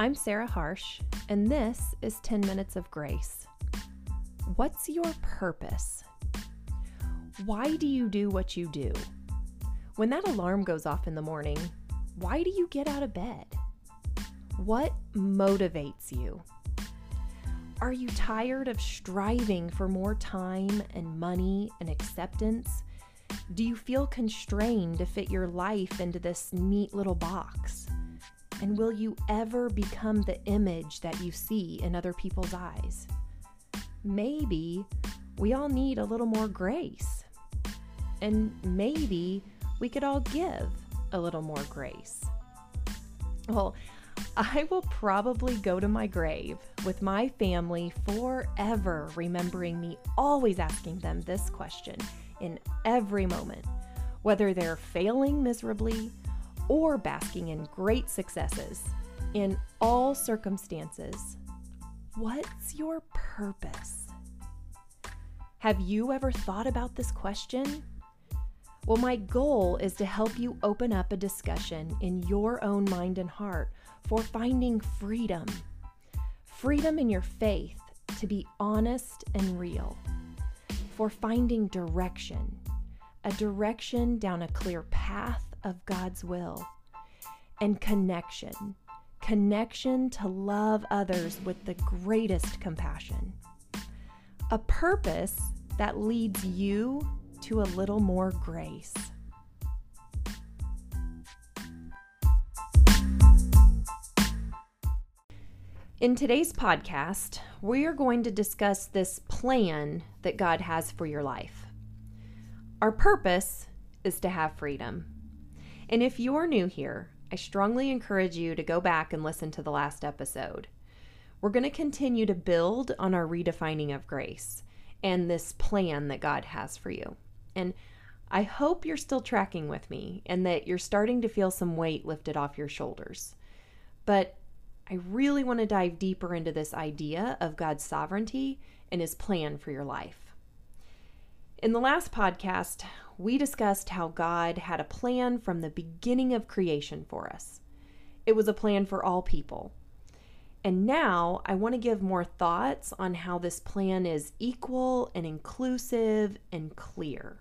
I'm Sarah Harsh, and this is 10 Minutes of Grace. What's your purpose? Why do you do what you do? When that alarm goes off in the morning, why do you get out of bed? What motivates you? Are you tired of striving for more time and money and acceptance? Do you feel constrained to fit your life into this neat little box? And will you ever become the image that you see in other people's eyes? Maybe we all need a little more grace. And maybe we could all give a little more grace. Well, I will probably go to my grave with my family forever, remembering me always asking them this question in every moment, whether they're failing miserably or basking in great successes. In all circumstances, what's your purpose? Have you ever thought about this question? Well, my goal is to help you open up a discussion in your own mind and heart for finding freedom. Freedom in your faith to be honest and real. For finding direction, a direction down a clear path of God's will, and connection connection to love others with the greatest compassion. A purpose that leads you to a little more grace. In today's podcast, we are going to discuss this plan that God has for your life. Our purpose is to have freedom. And if you're new here, I strongly encourage you to go back and listen to the last episode. We're going to continue to build on our redefining of grace and this plan that God has for you. And I hope you're still tracking with me and that you're starting to feel some weight lifted off your shoulders. But I really want to dive deeper into this idea of God's sovereignty and his plan for your life. In the last podcast, we discussed how God had a plan from the beginning of creation for us. It was a plan for all people. And now I want to give more thoughts on how this plan is equal and inclusive and clear.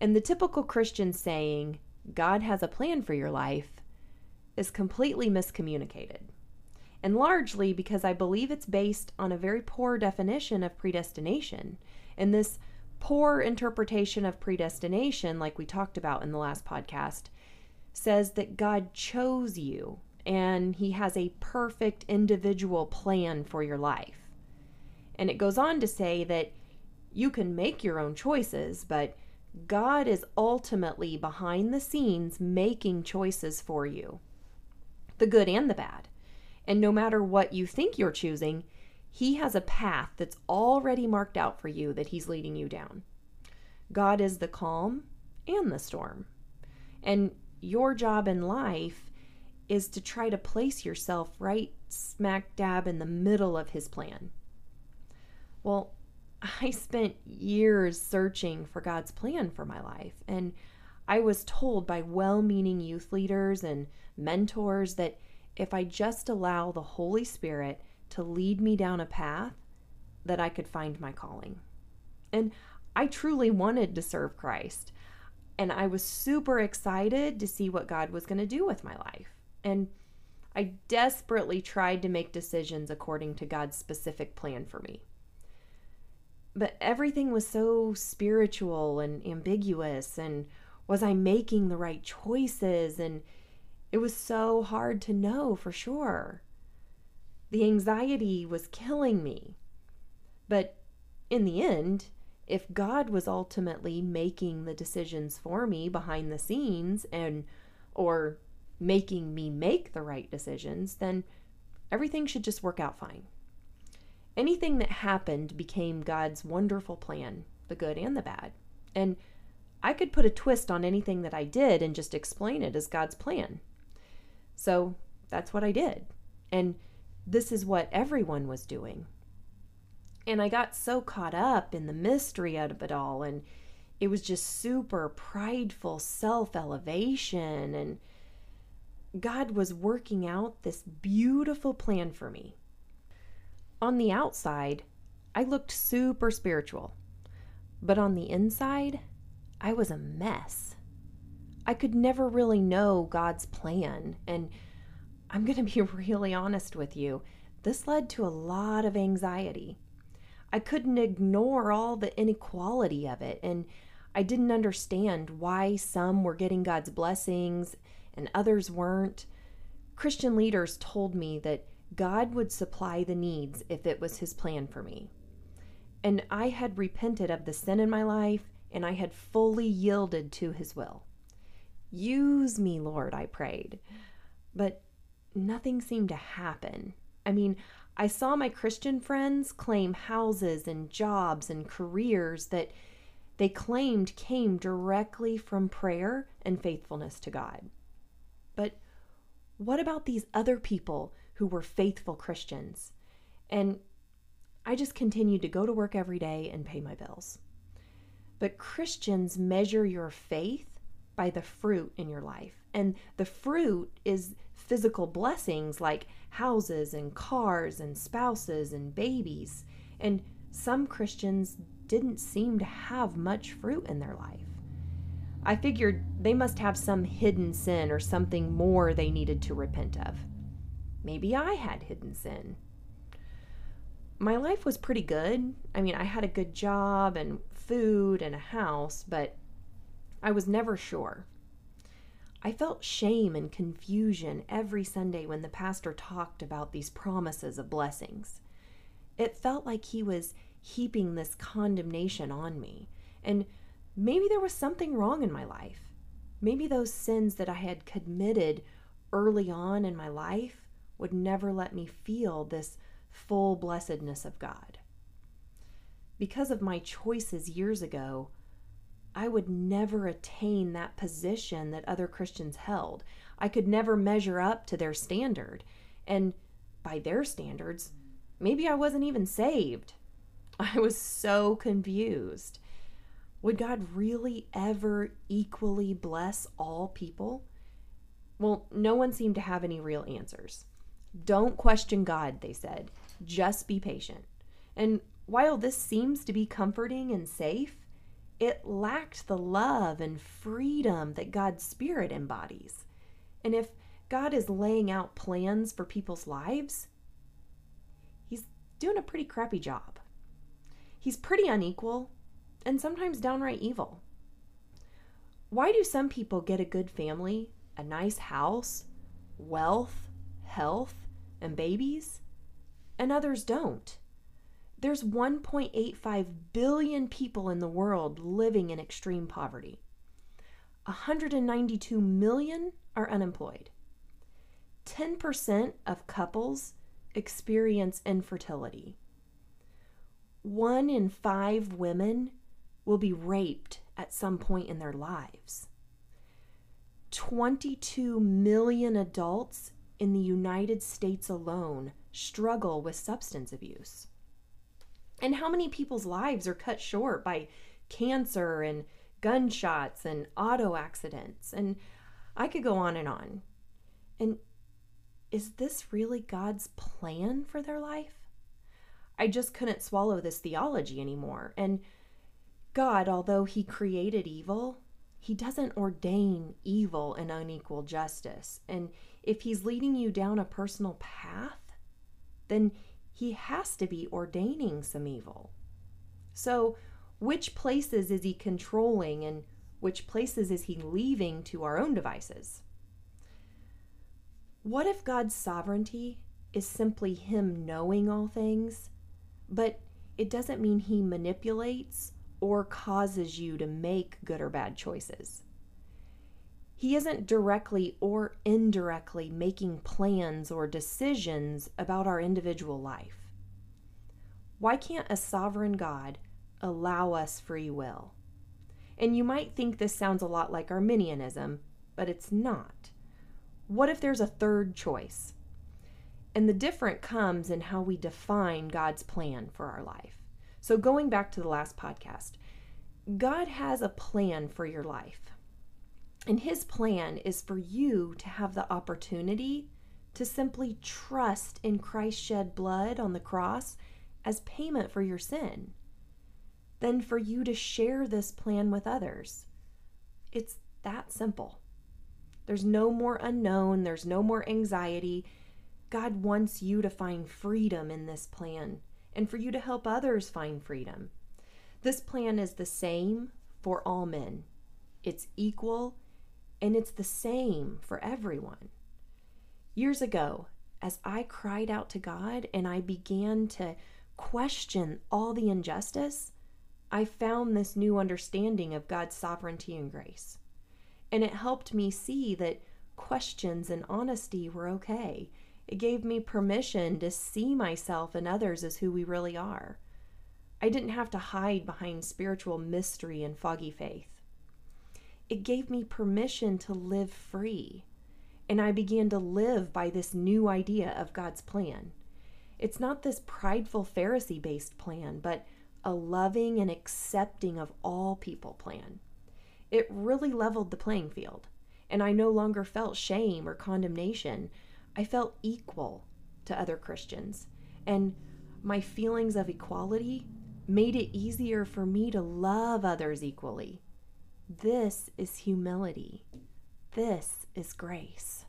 And the typical Christian saying, God has a plan for your life, is completely miscommunicated. And largely because I believe it's based on a very poor definition of predestination. And this poor interpretation of predestination, like we talked about in the last podcast, says that God chose you and he has a perfect individual plan for your life. And it goes on to say that you can make your own choices, but God is ultimately behind the scenes making choices for you, the good and the bad. And no matter what you think you're choosing, he has a path that's already marked out for you that He's leading you down. God is the calm and the storm. And your job in life is to try to place yourself right smack dab in the middle of His plan. Well, I spent years searching for God's plan for my life, and I was told by well meaning youth leaders and mentors that if I just allow the Holy Spirit to lead me down a path that I could find my calling. And I truly wanted to serve Christ. And I was super excited to see what God was going to do with my life. And I desperately tried to make decisions according to God's specific plan for me. But everything was so spiritual and ambiguous. And was I making the right choices? And it was so hard to know for sure. The anxiety was killing me. But in the end, if God was ultimately making the decisions for me behind the scenes and or making me make the right decisions, then everything should just work out fine. Anything that happened became God's wonderful plan, the good and the bad. And I could put a twist on anything that I did and just explain it as God's plan. So that's what I did. And this is what everyone was doing. And I got so caught up in the mystery of it all, and it was just super prideful self elevation. And God was working out this beautiful plan for me. On the outside, I looked super spiritual, but on the inside, I was a mess. I could never really know God's plan, and I'm going to be really honest with you. This led to a lot of anxiety. I couldn't ignore all the inequality of it, and I didn't understand why some were getting God's blessings and others weren't. Christian leaders told me that God would supply the needs if it was His plan for me. And I had repented of the sin in my life and I had fully yielded to His will. Use me, Lord, I prayed. But nothing seemed to happen. I mean, I saw my Christian friends claim houses and jobs and careers that they claimed came directly from prayer and faithfulness to God. But what about these other people who were faithful Christians? And I just continued to go to work every day and pay my bills. But Christians measure your faith by the fruit in your life. And the fruit is physical blessings like houses and cars and spouses and babies. And some Christians didn't seem to have much fruit in their life. I figured they must have some hidden sin or something more they needed to repent of. Maybe I had hidden sin. My life was pretty good. I mean, I had a good job and food and a house, but I was never sure. I felt shame and confusion every Sunday when the pastor talked about these promises of blessings. It felt like he was heaping this condemnation on me. And maybe there was something wrong in my life. Maybe those sins that I had committed early on in my life would never let me feel this full blessedness of God. Because of my choices years ago, I would never attain that position that other Christians held. I could never measure up to their standard. And by their standards, maybe I wasn't even saved. I was so confused. Would God really ever equally bless all people? Well, no one seemed to have any real answers. Don't question God, they said. Just be patient. And while this seems to be comforting and safe, it lacked the love and freedom that God's Spirit embodies. And if God is laying out plans for people's lives, He's doing a pretty crappy job. He's pretty unequal and sometimes downright evil. Why do some people get a good family, a nice house, wealth, health, and babies, and others don't? There's 1.85 billion people in the world living in extreme poverty. 192 million are unemployed. 10% of couples experience infertility. One in five women will be raped at some point in their lives. 22 million adults in the United States alone struggle with substance abuse. And how many people's lives are cut short by cancer and gunshots and auto accidents? And I could go on and on. And is this really God's plan for their life? I just couldn't swallow this theology anymore. And God, although He created evil, He doesn't ordain evil and unequal justice. And if He's leading you down a personal path, then he has to be ordaining some evil. So, which places is he controlling and which places is he leaving to our own devices? What if God's sovereignty is simply him knowing all things, but it doesn't mean he manipulates or causes you to make good or bad choices? He isn't directly or indirectly making plans or decisions about our individual life. Why can't a sovereign God allow us free will? And you might think this sounds a lot like Arminianism, but it's not. What if there's a third choice? And the different comes in how we define God's plan for our life. So, going back to the last podcast, God has a plan for your life. And his plan is for you to have the opportunity to simply trust in Christ's shed blood on the cross as payment for your sin. Then for you to share this plan with others. It's that simple. There's no more unknown, there's no more anxiety. God wants you to find freedom in this plan and for you to help others find freedom. This plan is the same for all men, it's equal and it's the same for everyone. Years ago, as I cried out to God and I began to question all the injustice, I found this new understanding of God's sovereignty and grace. And it helped me see that questions and honesty were okay. It gave me permission to see myself and others as who we really are. I didn't have to hide behind spiritual mystery and foggy faith. It gave me permission to live free. And I began to live by this new idea of God's plan. It's not this prideful Pharisee based plan, but a loving and accepting of all people plan. It really leveled the playing field, and I no longer felt shame or condemnation. I felt equal to other Christians, and my feelings of equality made it easier for me to love others equally. This is humility. This is grace.